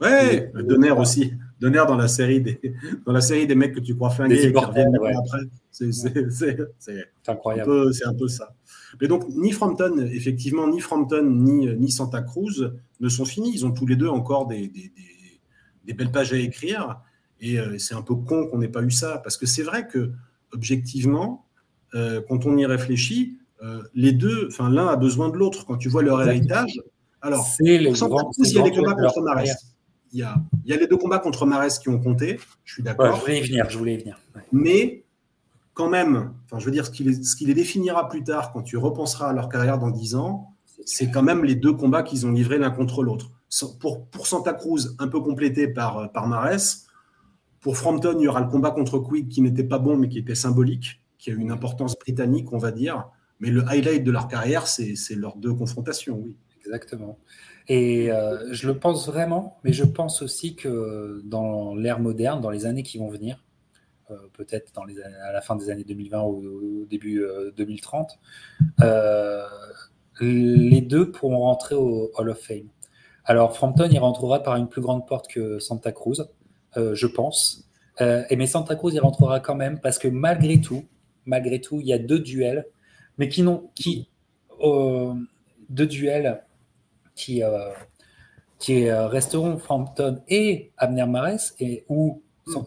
Ouais, Donner aussi. Donner dans la série des dans la série des mecs que tu crois flinguer et qui reviennent après. C'est incroyable. C'est un peu ça. Mais donc, ni Frampton, effectivement, ni Frampton, ni, ni Santa Cruz ne sont finis. Ils ont tous les deux encore des, des, des, belles pages à écrire. Et euh, c'est un peu con qu'on n'ait pas eu ça. Parce que c'est vrai que, objectivement, euh, quand on y réfléchit, euh, les deux, enfin, l'un a besoin de l'autre. Quand tu vois leur héritage. Alors, Santa Cruz, il y a des combats contre Marès. Il y, a, il y a les deux combats contre Marès qui ont compté. Je suis d'accord. je voulais y venir. Je voulais y venir. Mais quand même, enfin, je veux dire, ce qui, les, définira plus tard, quand tu repenseras à leur carrière dans 10 ans, c'est quand même les deux combats qu'ils ont livrés l'un contre l'autre. Pour, Santa Cruz, un peu complété par, par Mares. Pour Frampton, il y aura le combat contre Quigg qui n'était pas bon, mais qui était symbolique, qui a une importance britannique, on va dire. Mais le highlight de leur carrière, c'est leurs deux confrontations, oui. Exactement. Et euh, je le pense vraiment, mais je pense aussi que dans l'ère moderne, dans les années qui vont venir, euh, peut-être dans les à la fin des années 2020 ou au début 2030, les deux pourront rentrer au Hall of Fame. Alors, Frampton, il rentrera par une plus grande porte que Santa Cruz, je pense. et mais Santa Cruz, il rentrera quand même parce que malgré tout, malgré tout, il y a deux duels, mais qui n'ont qui deux duels qui, euh, qui euh, resteront Frampton et Abner Mares, et où.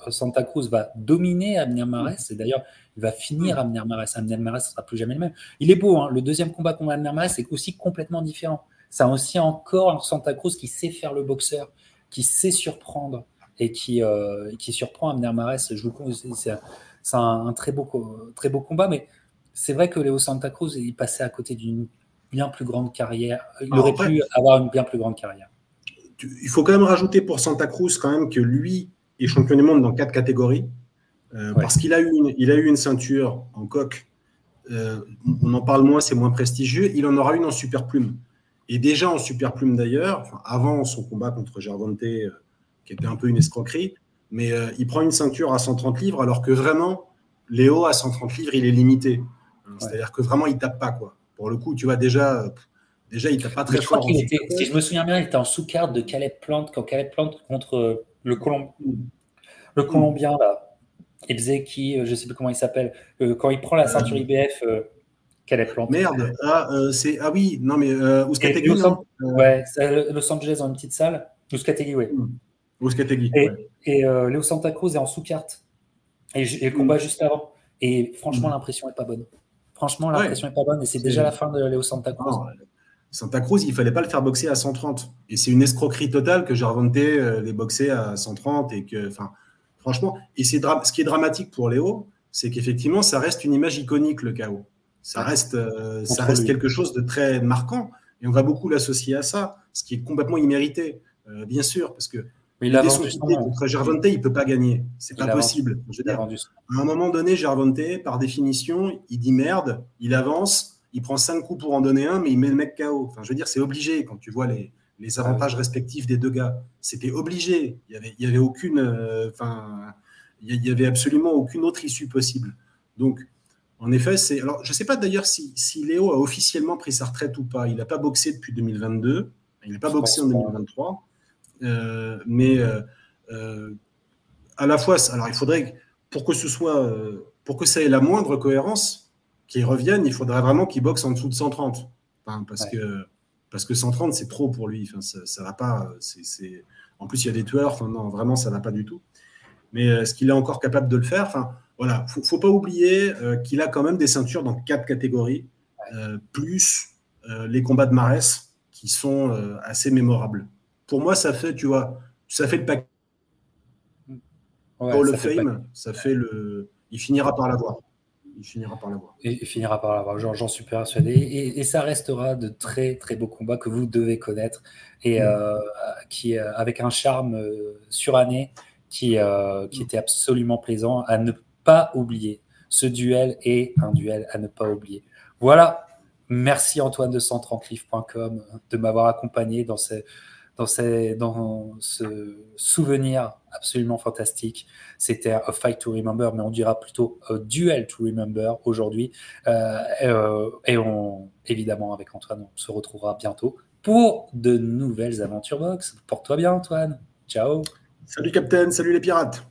Santa Cruz va dominer Abner Mares, et d'ailleurs, il va finir mm. Abner Mares. Ne sera plus jamais le même. Il est beau, hein. le deuxième combat contre Abner Mares est aussi complètement différent. C'est aussi encore un Santa Cruz qui sait faire le boxeur, qui sait surprendre et qui, euh, qui surprend Abner Mares. Je vous c'est un, un, très, beau, très beau combat, mais c'est vrai que Léo Santa Cruz, il passait à côté d'une bien plus grande carrière. Il aurait pu avoir une bien plus grande carrière. Il faut quand même rajouter pour Santa Cruz quand même que lui est champion du monde dans quatre catégories. Euh, parce qu'il a, eu une, il a eu une ceinture en coque. Euh, on en parle moins, c'est moins prestigieux. Il en aura une en super plume. Et déjà en super plume d'ailleurs, avant son combat contre Gervonte, euh, qui était un peu une escroquerie, mais il prend une ceinture à 130 livres alors que vraiment, Léo à 130 livres, il est limité. C'est-à-dire que vraiment, il tape pas. quoi pour le coup, tu vois, déjà, déjà il t'a pas très fort. si je me souviens bien, il était en sous-carte de Caleb Plante quand Caleb Plante contre le, Colom... le Colombien, là. Il faisait qui, euh, je ne sais plus comment il s'appelle, euh, quand il prend la ceinture euh, IBF, Caleb Plante. Merde, ah, c'est... ah oui, non mais Ouskategui, non Ouais, c'est Los Angeles dans une petite salle. Ouskategui, oui. Ouskategui. Et, et Léo Santa Cruz est en sous-carte. Et, le combat mm. juste avant. Et franchement, mm. l'impression n'est pas bonne. Franchement, la pression n'est pas bonne et c'est déjà la fin de Léo Santa Cruz. Santa Cruz, il fallait pas le faire boxer à 130. Et c'est une escroquerie totale que j'ai reventé euh, les boxer à 130 et que, enfin, franchement, et c'est ce qui est dramatique pour Léo, c'est qu'effectivement, ça reste une image iconique le chaos. Ça reste, euh, ça reste quelque chose de très marquant et on va beaucoup l'associer à ça, ce qui est complètement immérité, euh, bien sûr, parce que il a contre Gervonte, il peut pas gagner. C'est pas possible. Je veux dire, à un moment donné, Gervonte, par définition, il dit merde, il avance, il prend cinq coups pour en donner un, mais il met le mec KO. Enfin, je veux dire, c'est obligé quand tu vois les, les avantages respectifs des deux gars. C'était obligé. Il y avait, il y avait aucune, euh, enfin, il y avait absolument aucune autre issue possible. Donc, en effet, c'est. Alors, je sais pas d'ailleurs si, si, Léo a officiellement pris sa retraite ou pas. Il n'a pas boxé depuis 2022. Il n'a pas boxé en 2023. Euh, mais euh, à la fois, alors il faudrait, pour que ce soit, pour que ça ait la moindre cohérence, qu'il revienne, il faudrait vraiment qu'il boxe en dessous de 130. parce, que, parce que 130, c'est trop pour lui. Enfin, ça, ne va pas. C'est, En plus, il y a des tueurs. Enfin, non, vraiment, ça va pas du tout. Mais est-ce qu'il est encore capable de le faire? Enfin, voilà, faut, faut pas oublier qu'il a quand même des ceintures dans quatre catégories, plus les combats de Marès qui sont assez mémorables pour moi, ça fait, tu vois, ça fait le paquet. pour le fame, ça fait le. Il finira par l'avoir. Il finira par l'avoir. Il finira par l'avoir, j'en suis persuadé. Et, et, ça restera de très très beaux combats que vous devez connaître et mm. euh, qui, euh, avec un charme euh, suranné qui, qui était absolument plaisant à ne pas oublier. Ce duel est un duel à ne pas oublier. Voilà. Merci Antoine de 130livres.com de m'avoir accompagné dans ce, dans, ce souvenir absolument fantastique. C'était A Fight to Remember, mais on dira plutôt A Duel to Remember aujourd'hui. Euh, euh, et on, évidemment, avec Antoine, on se retrouvera bientôt pour de nouvelles aventures box. Porte-toi bien, Antoine. Ciao. Salut, Captain. Salut, les pirates.